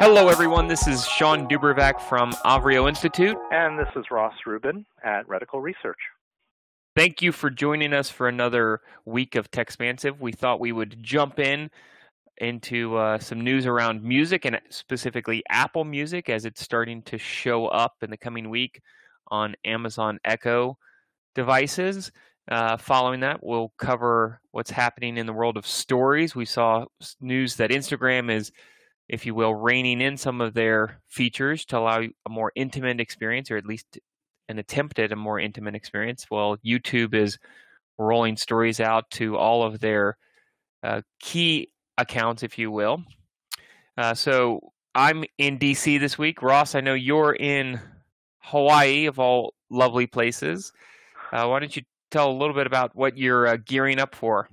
Hello, everyone. This is Shawn DuBravac from Avrio Institute. And this is Ross Rubin at Reticle Research. Thank you for joining us for another week of Techspansive. We thought we would jump in into uh, some news around music and specifically Apple Music as it's starting to show up in the coming week on Amazon Echo devices. Uh, following that, we'll cover what's happening in the world of stories. We saw news that Instagram is if you will, reining in some of their features to allow a more intimate experience, or at least an attempt at a more intimate experience. Well, YouTube is rolling stories out to all of their uh, key accounts, if you will. Uh, so I'm in DC this week. Ross, I know you're in Hawaii, of all lovely places. Uh, why don't you tell a little bit about what you're uh, gearing up for?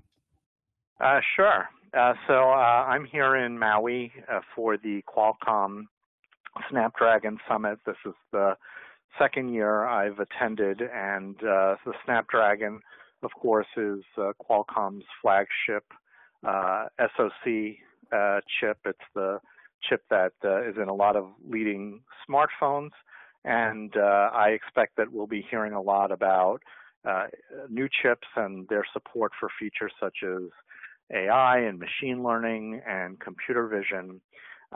Uh, sure. Uh, so uh, I'm here in Maui uh, for the Qualcomm Snapdragon Summit. This is the second year I've attended, and uh, the Snapdragon, of course, is uh, Qualcomm's flagship SoC chip. It's the chip that is in a lot of leading smartphones, and I expect that we'll be hearing a lot about new chips and their support for features such as AI and machine learning and computer vision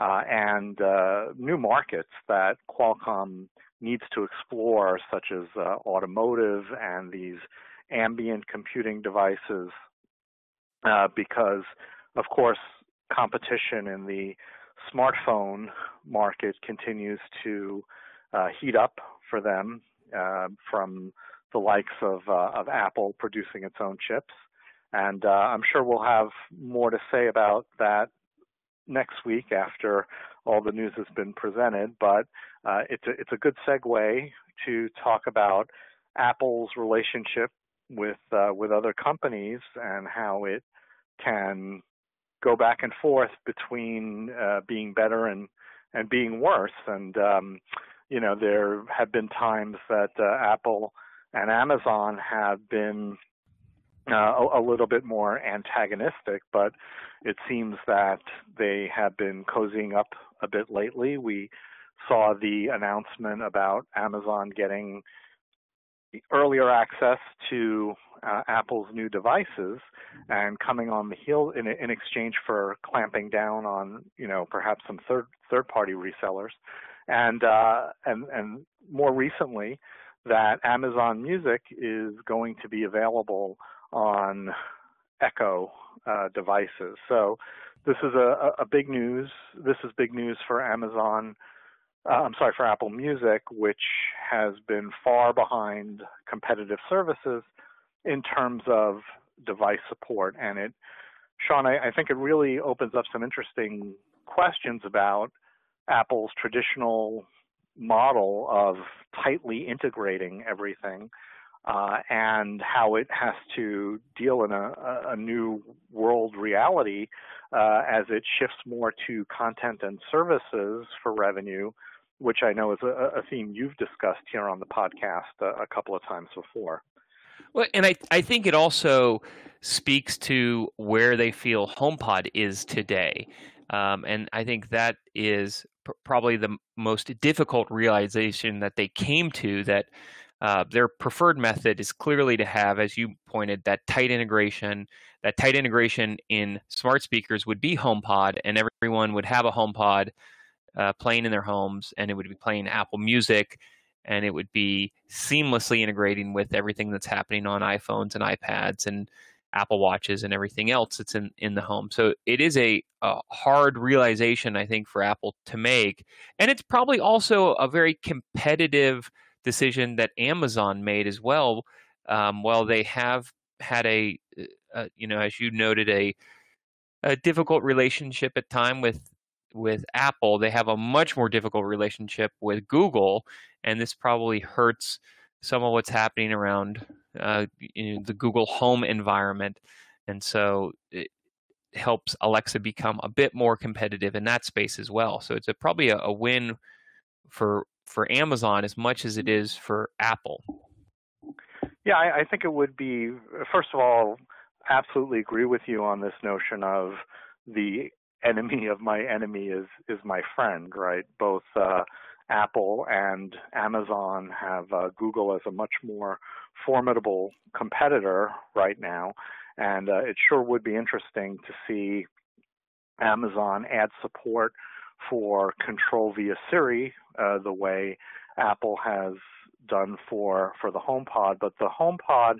uh, and uh, new markets that Qualcomm needs to explore, such as uh, automotive and these ambient computing devices, uh, because, of course, competition in the smartphone market continues to uh, heat up for them uh, from the likes of, of Apple producing its own chips and uh, I'm sure we'll have more to say about that next week after all the news has been presented. But uh, it's, a, it's a good segue to talk about Apple's relationship with, uh, with other companies and how it can go back and forth between uh, being better and, and being worse. And, um, you know, there have been times that uh, Apple and Amazon have been uh, a, a, little bit more antagonistic, but it seems that they have been cozying up a bit lately. We saw the announcement about Amazon getting earlier access to uh, Apple's new devices and coming on the heel in, in exchange for clamping down on, you know, perhaps some third third party resellers, and uh, and and more recently that Amazon Music is going to be available on Echo uh, devices. So this is a, a, big news. This is big news for Amazon. Uh, I'm sorry for Apple Music, which has been far behind competitive services in terms of device support. And it, Shawn, I, I think it really opens up some interesting questions about Apple's traditional model of tightly integrating everything uh, and how it has to deal in a, a new world reality uh, as it shifts more to content and services for revenue, which I know is a, a theme you've discussed here on the podcast a, a couple of times before. Well, and I, I think it also speaks to where they feel HomePod is today. Um, and I think that is pr- probably the most difficult realization that they came to that uh, their preferred method is clearly to have, as you pointed, that tight integration. That tight integration in smart speakers would be HomePod, and everyone would have a HomePod uh, playing in their homes, and it would be playing Apple Music, and it would be seamlessly integrating with everything that's happening on iPhones and iPads and Apple Watches and everything else that's in, in the home. So it is a, a, hard realization, I think, for Apple to make. And it's probably also a very competitive decision that Amazon made as well. Um, while they have had a, uh, uh, you know, as you noted, a a difficult relationship at time with with Apple, they have a much more difficult relationship with Google, and this probably hurts some of what's happening around uh, you know, the Google Home environment, and so it helps Alexa become a bit more competitive in that space as well. So it's a, probably a, a win for for Amazon as much as it is for Apple. Yeah, I, I think it would be, first of all, absolutely agree with you on this notion of the enemy of my enemy is is my friend, right? Both uh, Apple and Amazon have uh, Google as a much more formidable competitor right now, and uh, it sure would be interesting to see Amazon add support for control via Siri, uh, the way Apple has done for for the HomePod. But the HomePod,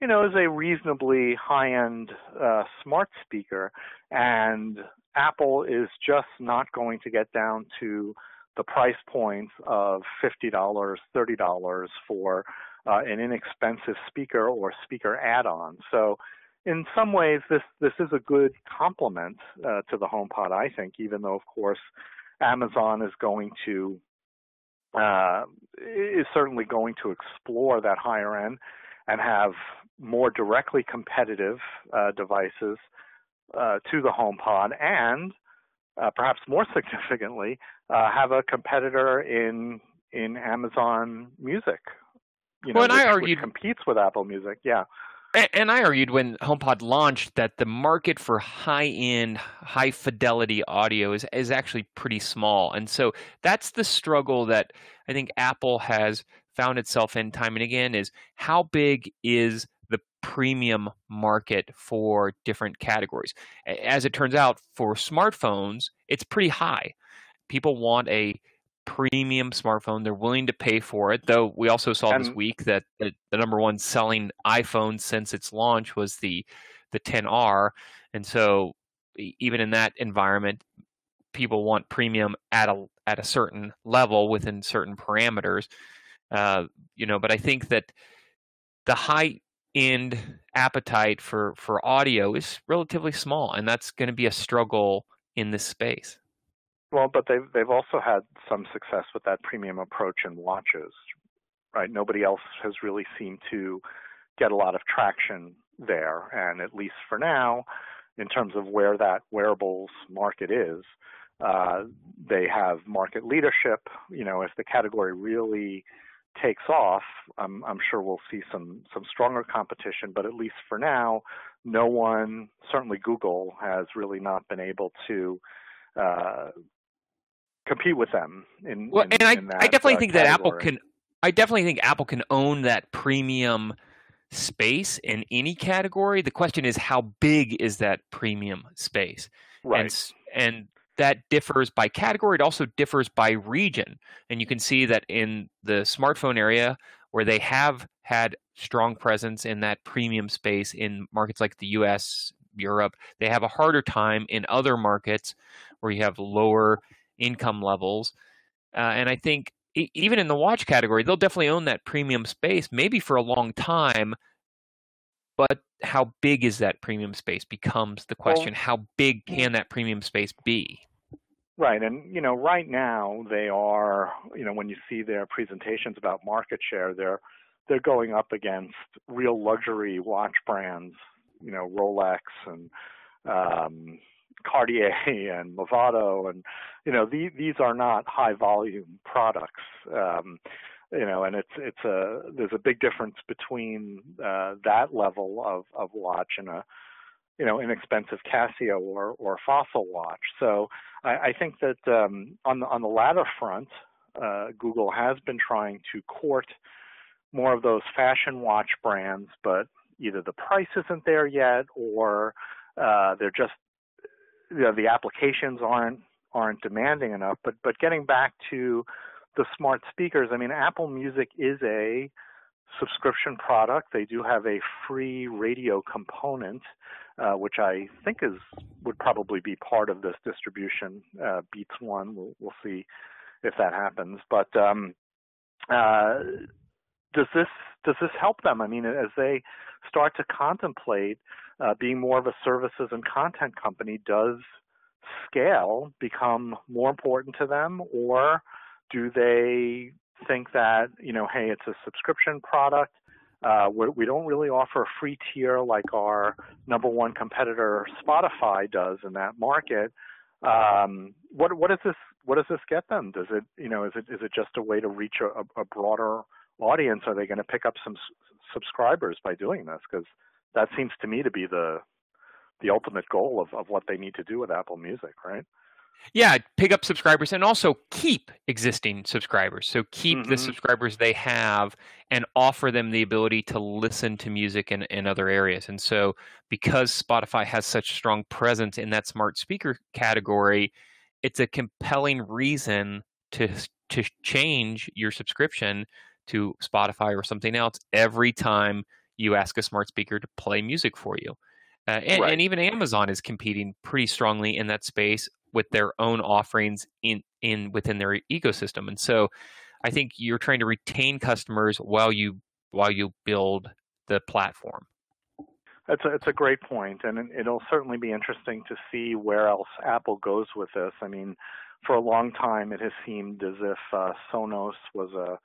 you know, is a reasonably high-end uh, smart speaker, and Apple is just not going to get down to the price points of $50, $30 for uh, an inexpensive speaker or speaker add-on. So in some ways, this this is a good complement uh, to the HomePod, I think. Even though, of course, Amazon is going to uh, is certainly going to explore that higher end and have more directly competitive uh, devices uh, to the HomePod, and uh, perhaps more significantly, uh, have a competitor in in Amazon Music. You know, well, and which, I argued competes with Apple Music. Yeah. And I argued when HomePod launched that the market for high-end, high-fidelity audio is is actually pretty small, and so that's the struggle that I think Apple has found itself in time and again: is how big is the premium market for different categories? As it turns out, for smartphones, it's pretty high. People want a premium smartphone. They're willing to pay for it. Though we also saw and, this week that the, the, number one selling iPhone since its launch was the the 10R, and so even in that environment, people want premium at a at a certain level within certain parameters. Uh, you know, but I think that the high end appetite for for audio is relatively small, and that's going to be a struggle in this space. Well, but they've they've also had some success with that premium approach in watches, right? Nobody else has really seemed to get a lot of traction there, and at least for now, in terms of where that wearables market is, uh, they have market leadership. You know, if the category really takes off, I'm, I'm sure we'll see some some stronger competition. But at least for now, no one, certainly Google, has really not been able to uh, compete with them in well in, and i, that, I definitely uh, think category. that apple can i definitely think apple can own that premium space in any category. The question is how big is that premium space? Right. and, and that differs by category. It also differs by region. And you can see that in the smartphone area where they have had strong presence in that premium space in markets like the US Europe they have a harder time in other markets where you have lower income levels. Uh, and I think e- even in the watch category, they'll definitely own that premium space, maybe for a long time. But how big is that premium space becomes the question. Well, how big can that premium space be? Right, and you know, right now they are, you know, when you see their presentations about market share, they're they're going up against real luxury watch brands, you know, Rolex and um, Cartier and Movado, and you know these these are not high volume products. Um, you know, and it's it's a there's a big difference between uh, that level of of watch and a you know inexpensive Casio or or Fossil watch. So I, I think that um, on the on the latter front, uh, Google has been trying to court more of those fashion watch brands, but either the price isn't there yet or uh, they're just you know, the applications aren't aren't demanding enough. But but getting back to the smart speakers, I mean, Apple Music is a subscription product. They do have a free radio component, uh, which I think is would probably be part of this distribution. Uh, Beats One, we'll, we'll see if that happens. But um, uh, does this does this help them? I mean, as they start to contemplate uh, being more of a services and content company, does scale become more important to them, or do they think that you know, hey, it's a subscription product? Uh, we don't really offer a free tier like our number one competitor Spotify does in that market. Um, what what does this what does this get them? Does it you know is it is it just a way to reach a, a broader audience? Are they going to pick up some s- subscribers by doing this? Because that seems to me to be the the ultimate goal of, of what they need to do with Apple Music, right? Yeah, pick up subscribers and also keep existing subscribers. So keep mm-hmm. the subscribers they have and offer them the ability to listen to music in, in other areas. And so because Spotify has such strong presence in that smart speaker category, it's a compelling reason to to change your subscription to Spotify or something else every time you ask a smart speaker to play music for you. Uh, and, right. and, even Amazon is competing pretty strongly in that space with their own offerings in in within their ecosystem. And so, I think you're trying to retain customers while you while you build the platform. That's a, it's a great point, and it'll certainly be interesting to see where else Apple goes with this. I mean, for a long time, it has seemed as if uh, Sonos was a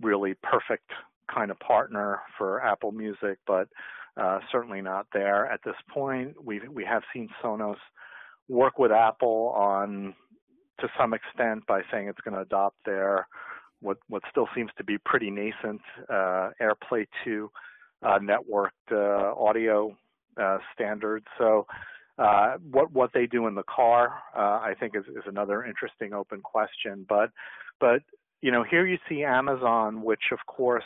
really perfect kind of partner for Apple Music, but uh, certainly not there at this point. We we have seen Sonos work with Apple on to some extent by saying it's going to adopt their what what still seems to be pretty nascent uh, AirPlay 2 uh, networked uh, audio uh, standards. So. Uh, what what they do in the car, I think, is, is another interesting open question. But but you know, here you see Amazon, which of course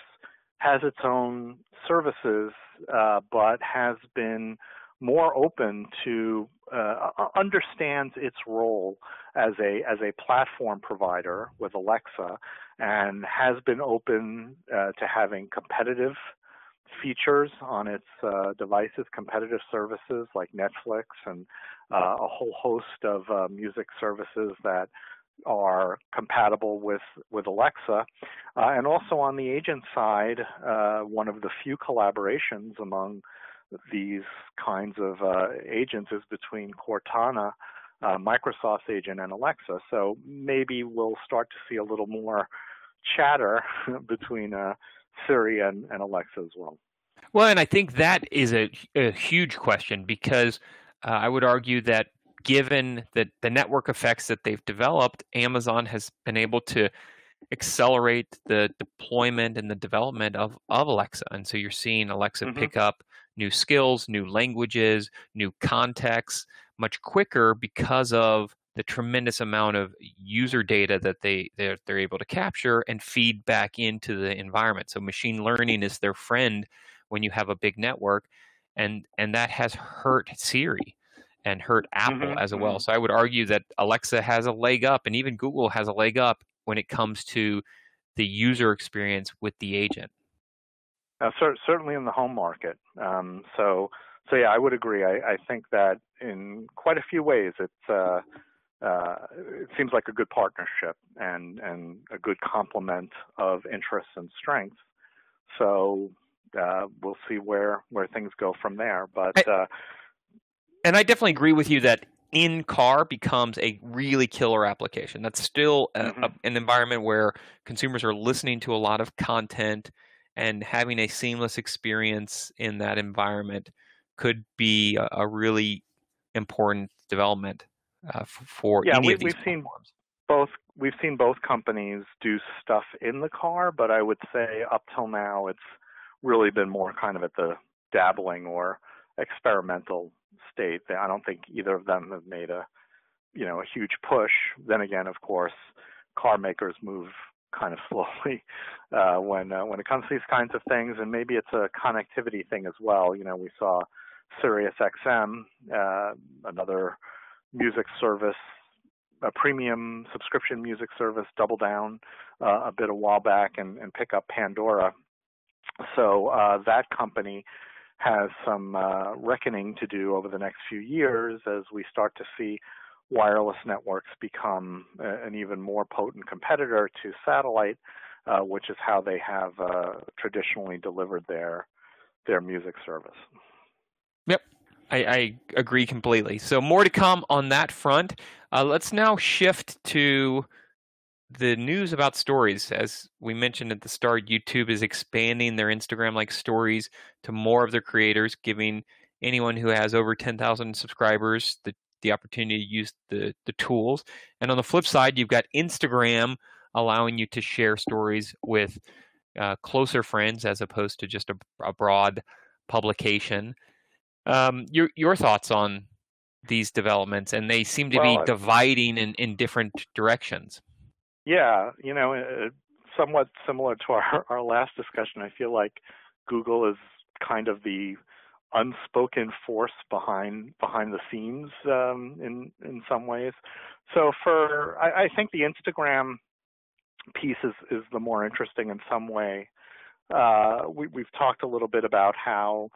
has its own services, uh, but has been more open to uh, understands its role as a as a platform provider with Alexa, and has been open uh, to having competitive features on its uh, devices, competitive services like Netflix and uh, a whole host of uh, music services that are compatible with with Alexa, uh, and also on the agent side, uh, one of the few collaborations among these kinds of uh, agents is between Cortana, uh, Microsoft's agent, and Alexa. So maybe we'll start to see a little more chatter between uh, Siri and, and Alexa as well. Well, and I think that is a, a huge question because uh, I would argue that given the, the network effects that they've developed, Amazon has been able to accelerate the deployment and the development of, of Alexa. And so you're seeing Alexa mm-hmm. pick up new skills, new languages, new contexts much quicker because of the tremendous amount of user data that they they're, they're able to capture and feed back into the environment. So machine learning is their friend when you have a big network and and that has hurt Siri and hurt Apple mm-hmm, as well. Mm-hmm. So I would argue that Alexa has a leg up, and even Google has a leg up when it comes to the user experience with the agent. Uh, certainly in the home market. Um, so, so yeah, I would agree. I, I, think that in quite a few ways, it's uh, uh, it seems like a good partnership and and a good complement of interests and strengths. So uh, we'll see where where things go from there. But uh, and I definitely agree with you that in car becomes a really killer application. That's still a, mm-hmm. a, an environment where consumers are listening to a lot of content and having a seamless experience in that environment could be a, a really important development uh, for yeah, we, we've seen both we've seen both companies do stuff in the car, but I would say up till now it's really been more kind of at the dabbling or experimental state. I don't think either of them have made a, you know, a huge push. Then again, of course, car makers move kind of slowly uh, when uh, when it comes to these kinds of things, and maybe it's a connectivity thing as well. You know, we saw Sirius XM, uh, another music service, a premium subscription music service, double down uh, a bit a while back and, and pick up Pandora. So uh, that company has some uh, reckoning to do over the next few years as we start to see wireless networks become uh, an even more potent competitor to satellite, uh, which is how they have uh, traditionally delivered their their music service. Yep, I, I, agree completely. So more to come on that front. Uh, let's now shift to the news about stories, as we mentioned at the start, YouTube is expanding their Instagram like stories to more of their creators, giving anyone who has over 10,000 subscribers the, the opportunity to use the, the tools. And on the flip side, you've got Instagram allowing you to share stories with uh, closer friends as opposed to just a, a broad publication. Um, your your thoughts on these developments, and they seem to well, be dividing in, in different directions. Yeah, you know, uh, somewhat similar to our, our last discussion. I feel like Google is kind of the unspoken force behind behind the scenes um, in in some ways. So for I, I, think the Instagram piece is is the more interesting in some way. Uh, we, we've talked a little bit about how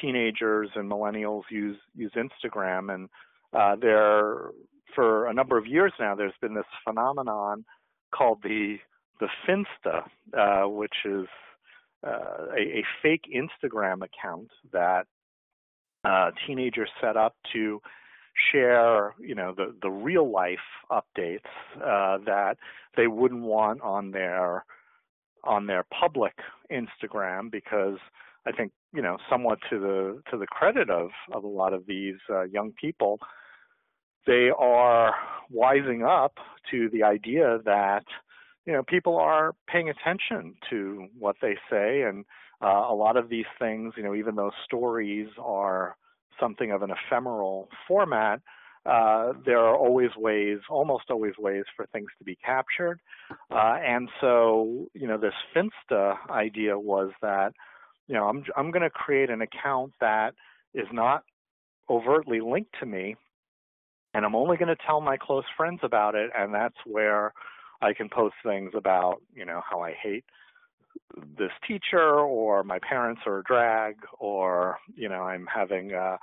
teenagers and millennials use use Instagram, and uh, there for a number of years now, there's been this phenomenon called the the Finsta, uh, which is uh, a, a, fake Instagram account that uh, teenagers set up to share, you know, the the real life updates uh, that they wouldn't want on their on their public Instagram because I think you know somewhat to the to the credit of of a lot of these uh, young people, they are wising up to the idea that you know people are paying attention to what they say and uh, a lot of these things you know even though stories are something of an ephemeral format uh, there are always ways, almost always ways for things to be captured. Uh, and so, you know, this Finsta idea was that, you know, I'm, I'm going to create an account that is not overtly linked to me, and I'm only going to tell my close friends about it, and that's where I can post things about, you know, how I hate this teacher or my parents are a drag or you know i'm having uh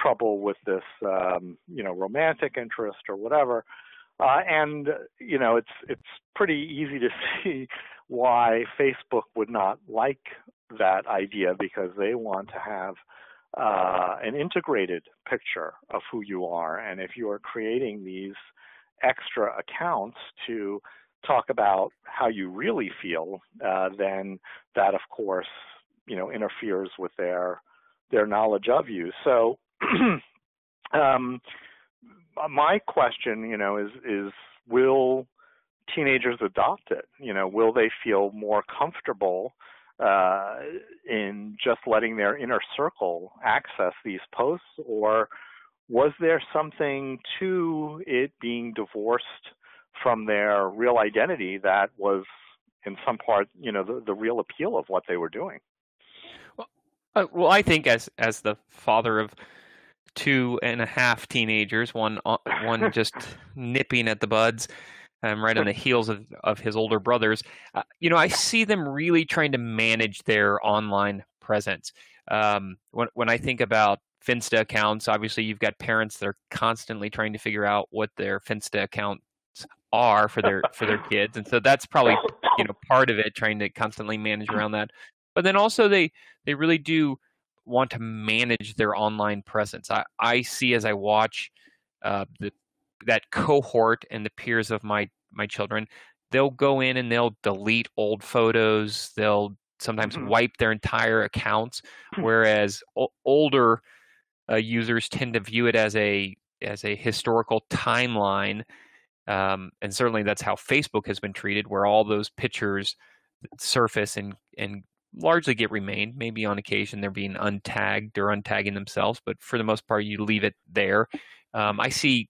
trouble with this, um, you know, romantic interest or whatever. Uh, and you know, it's it's pretty easy to see why Facebook would not like that idea because they want to have uh, an integrated picture of who you are. And if you are creating these extra accounts to talk about how you really feel, uh, then that, of course, you know, interferes with their their knowledge of you. So um, my question, you know, is is will teenagers adopt it? You know, will they feel more comfortable uh, in just letting their inner circle access these posts, or was there something to it being divorced from their real identity that was, in some part, you know, the, the real appeal of what they were doing? Well, uh, well, I think as as the father of two and a half teenagers, one uh, one just nipping at the buds, um, right on the heels of, of his older brothers. Uh, you know, I see them really trying to manage their online presence. Um, when when I think about Finsta accounts, obviously you've got parents that are constantly trying to figure out what their Finsta accounts are for their for their kids, and so that's probably you know part of it, trying to constantly manage around that. But then also they they really do want to manage their online presence. I, I see as I watch uh, the, that cohort and the peers of my my children, they'll go in and they'll delete old photos. They'll sometimes mm-hmm. wipe their entire accounts, hmm. whereas o- older uh, users tend to view it as a as a historical timeline. Um, and certainly that's how Facebook has been treated, where all those pictures surface and and largely get remained. Maybe on occasion they're being untagged or untagging themselves, but for the most part, you leave it there. Um, I see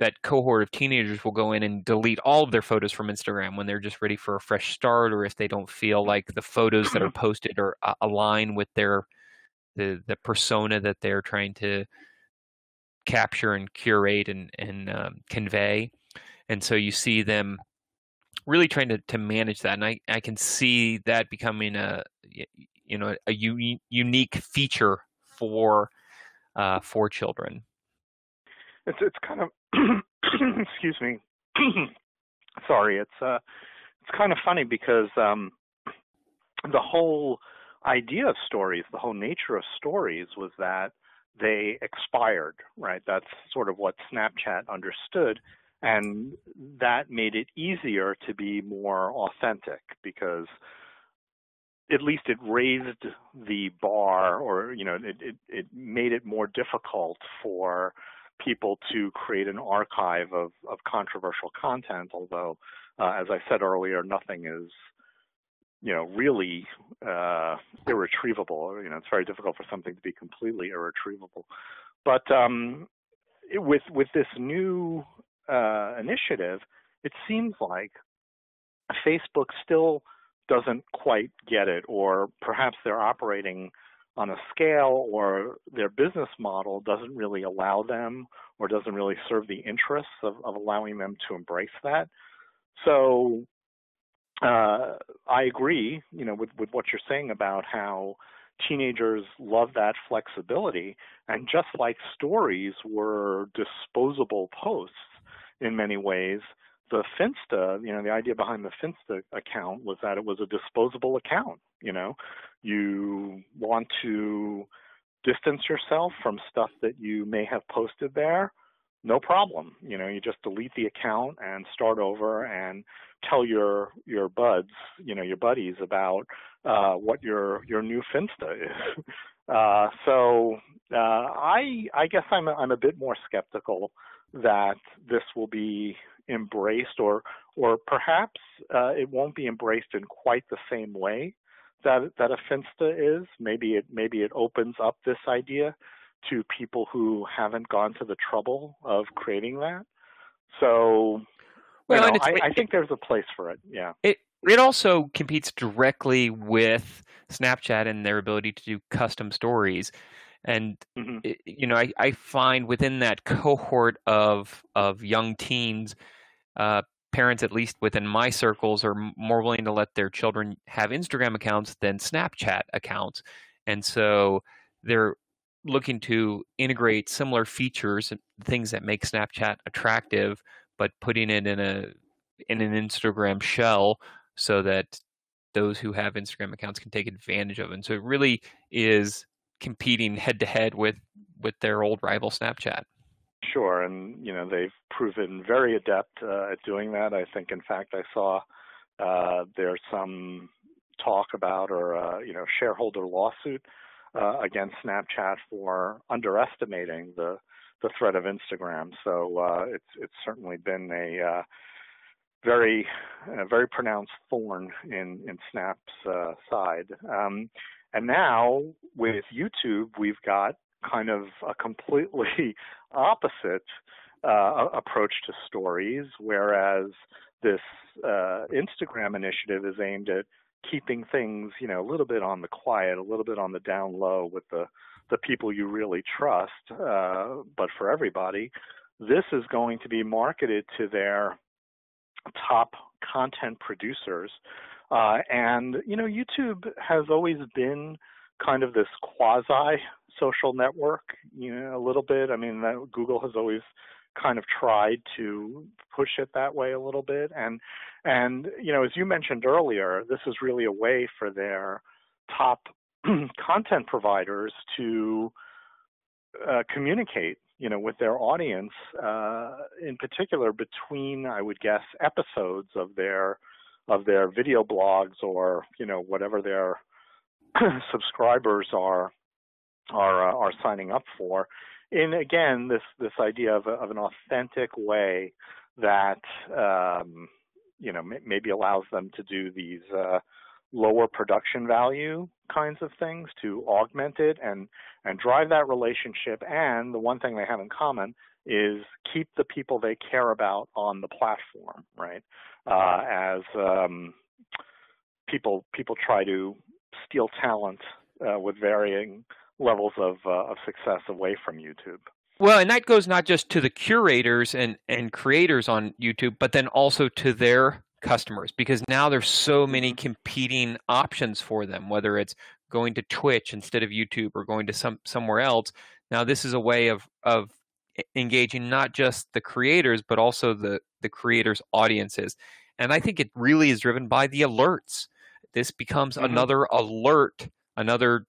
that cohort of teenagers will go in and delete all of their photos from Instagram when they're just ready for a fresh start, or if they don't feel like the photos that are posted are uh, align with their the the persona that they're trying to capture and curate and and um, convey. And so you see them really trying to, to manage that, and I, I can see that becoming a you know a u- unique feature for uh, for children. It's it's kind of excuse me, sorry. It's uh it's kind of funny because um, the whole idea of stories, the whole nature of stories was that they expired, right? That's sort of what Snapchat understood. And that made it easier to be more authentic because at least it raised the bar or, you know, it, it, it made it more difficult for people to create an archive of, of controversial content, although, uh, as I said earlier, nothing is you know, really uh, irretrievable. You know, it's very difficult for something to be completely irretrievable. But um, it, with with this new uh, initiative, it seems like Facebook still doesn't quite get it, or perhaps they're operating on a scale or their business model doesn't really allow them or doesn't really serve the interests of, of allowing them to embrace that. So uh, I agree, you know, with, with what you're saying about how teenagers love that flexibility. And just like stories were disposable posts in many ways, the Finsta, you know, the idea behind the Finsta account was that it was a disposable account. You know, you want to distance yourself from stuff that you may have posted there, no problem. You know, you just delete the account and start over and tell your your buds, you know, your buddies about uh, what your your new Finsta is. Uh, so uh, I I guess I'm a, I'm a bit more skeptical that this will be embraced, or or perhaps uh, it won't be embraced in quite the same way that that a Finsta is. Maybe it maybe it opens up this idea to people who haven't gone to the trouble of creating that. So, well, you know, I, I, think there's a place for it. Yeah. It it also competes directly with Snapchat and their ability to do custom stories. And mm-hmm. it, you know, I, I find within that cohort of of young teens, uh, parents, at least within my circles, are more willing to let their children have Instagram accounts than Snapchat accounts, and so they're looking to integrate similar features and things that make Snapchat attractive, but putting it in a in an Instagram shell so that those who have Instagram accounts can take advantage of it. And so it really is competing head to head with with their old rival Snapchat. Sure, and you know they've proven very adept uh, at doing that. I think, in fact, I saw uh, there's some talk about or uh, you know shareholder lawsuit uh, against Snapchat for underestimating the the threat of Instagram. So uh, it's it's certainly been a uh, very very pronounced thorn in in Snap's uh, side. Um, and now with YouTube, we've got kind of a completely opposite uh, approach to stories, whereas this uh, Instagram initiative is aimed at keeping things, you know, a little bit on the quiet, a little bit on the down low with the the people you really trust. Uh, but for everybody, this is going to be marketed to their top content producers. Uh, and you know, YouTube has always been kind of this quasi social network, you know, a little bit. I mean, Google has always kind of tried to push it that way a little bit and and you know as you mentioned earlier this is really a way for their top content providers to uh, communicate you know with their audience uh, in particular between i would guess episodes of their of their video blogs or you know whatever their subscribers are are uh, are signing up for. In again this this idea of, of an authentic way that um, you know maybe allows them to do these uh, lower production value kinds of things to augment it and and drive that relationship. And the one thing they have in common is keep the people they care about on the platform right? Uh, as um, people people try to steal talent uh, with varying levels of, uh, of success away from YouTube. Well, and that goes not just to the curators and, and creators on YouTube, but then also to their customers because now there's so many mm-hmm. competing options for them, whether it's going to Twitch instead of YouTube or going to some somewhere else. Now this is a way of of engaging not just the creators but also the the creators' audiences. And I think it really is driven by the alerts. This becomes mm-hmm. another alert, another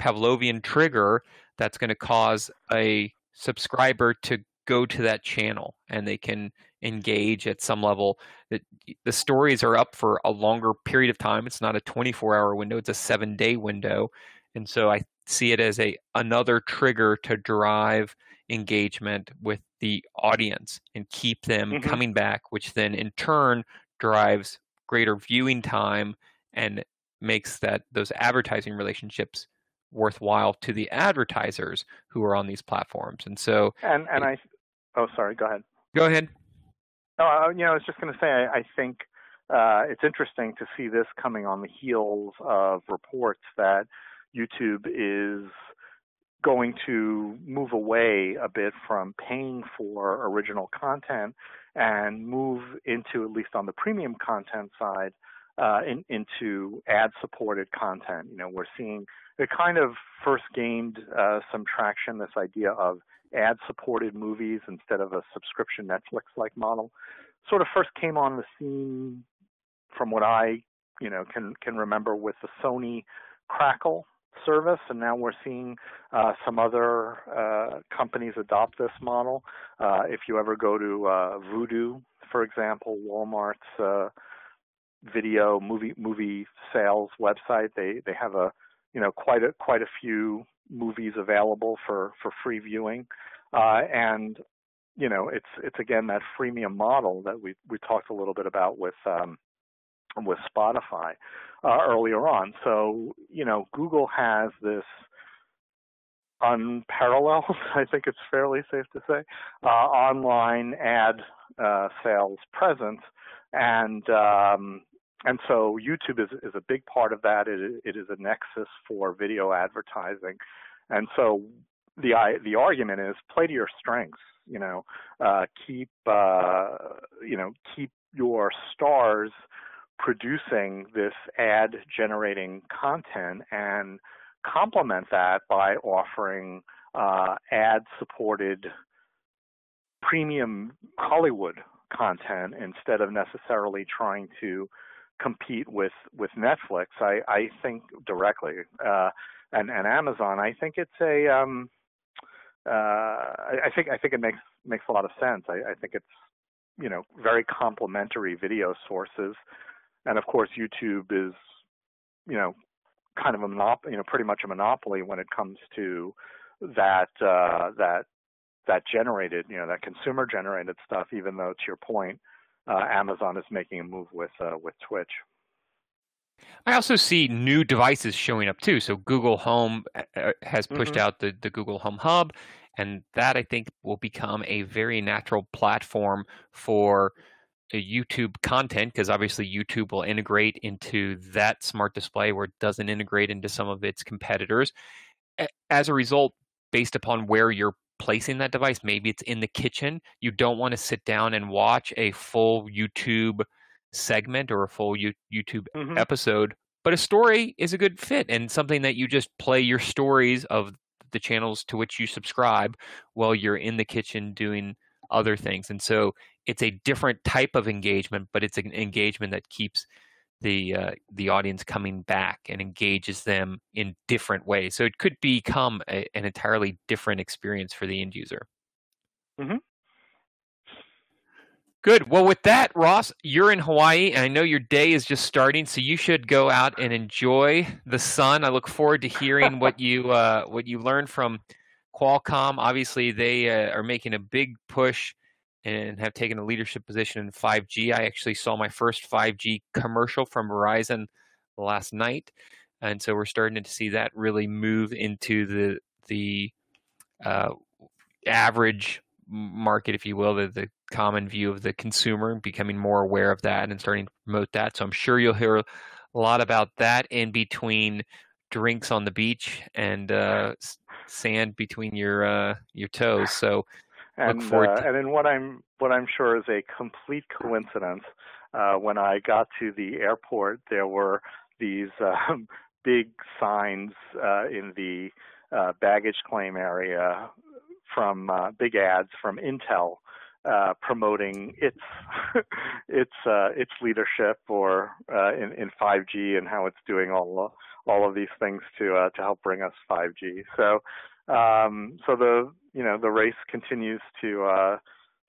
Pavlovian trigger that's going to cause a subscriber to go to that channel and they can engage at some level that the stories are up for a longer period of time it's not a 24 hour window it's a 7 day window and so i see it as a another trigger to drive engagement with the audience and keep them mm-hmm. coming back which then in turn drives greater viewing time and makes that those advertising relationships worthwhile to the advertisers who are on these platforms. And so, and and I, oh, sorry, go ahead. Go ahead. Oh, you know, I was just going to say, I, I think uh, it's interesting to see this coming on the heels of reports that YouTube is going to move away a bit from paying for original content and move into, at least on the premium content side, uh, in, into ad-supported content. You know, we're seeing it kind of first gained uh, some traction. This idea of ad-supported movies instead of a subscription Netflix-like model, sort of first came on the scene, from what I, you know, can can remember with the Sony Crackle service, and now we're seeing uh, some other uh, companies adopt this model. Uh, if you ever go to uh, Vudu, for example, Walmart's uh, video movie movie sales website. They they have a you know quite a quite a few movies available for for free viewing, uh, and you know it's it's again that freemium model that we we talked a little bit about with um, with Spotify uh, earlier on. So you know Google has this unparalleled, I think it's fairly safe to say, uh, online ad uh, sales presence, and um, and so YouTube is, is a big part of that. It, it is a nexus for video advertising. And so the the argument is play to your strengths. You know, uh, keep uh, you know keep your stars producing this ad generating content and complement that by offering uh, ad supported premium Hollywood content instead of necessarily trying to compete with with Netflix. I I think directly uh, and and Amazon. I think it's a um, uh, I, I think I think it makes makes a lot of sense. I, I think it's you know very complementary video sources, and of course YouTube is you know kind of a monop- you know pretty much a monopoly when it comes to that uh, that that generated you know that consumer generated stuff. Even though to your point Amazon is making a move with uh, with Twitch. I also see new devices showing up too. So Google Home uh, has pushed mm-hmm. out the, the Google Home Hub, and that I think will become a very natural platform for YouTube content because obviously YouTube will integrate into that smart display where it doesn't integrate into some of its competitors. As a result, based upon where you're placing that device. Maybe it's in the kitchen. You don't want to sit down and watch a full YouTube segment or a full YouTube mm-hmm. episode, but a story is a good fit and something that you just play your stories of the channels to which you subscribe while you're in the kitchen doing other things. And so it's a different type of engagement, but it's an engagement that keeps the uh, the audience coming back and engages them in different ways. So it could become a, an entirely different experience for the end user. Mm-hmm. Good. Well, with that, Ross, you're in Hawaii, and I know your day is just starting, so you should go out and enjoy the sun. I look forward to hearing what you uh, what you learned from Qualcomm. Obviously, they uh, are making a big push and have taken a leadership position in 5G. I actually saw my first 5G commercial from Verizon last night, and so we're starting to see that really move into the the uh, average market, if you will, the, the common view of the consumer, becoming more aware of that and starting to promote that. So I'm sure you'll hear a lot about that in between drinks on the beach and uh, sand between your uh, your toes. So and uh, and in what I'm what I'm sure is a complete coincidence, uh, when I got to the airport, there were these um, big signs uh, in the uh, baggage claim area from uh, big ads from Intel uh, promoting its its uh, its leadership or uh, in, in 5G and how it's doing all all of these things to uh, to help bring us 5G. So um, so the you know the race continues to uh,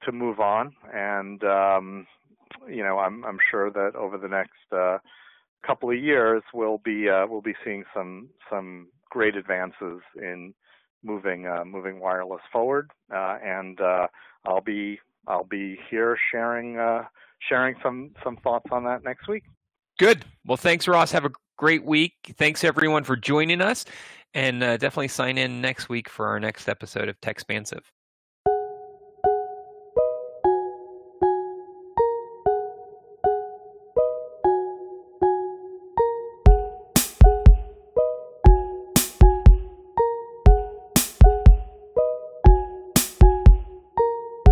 to move on, and um, you know I'm I'm sure that over the next uh, couple of years we'll be uh, we'll be seeing some some great advances in moving uh, moving wireless forward, uh, and uh, I'll be I'll be here sharing uh, sharing some some thoughts on that next week. Good. Well, thanks, Ross. Have a great week. Thanks, everyone, for joining us. And uh, definitely sign in next week for our next episode of Techspansive.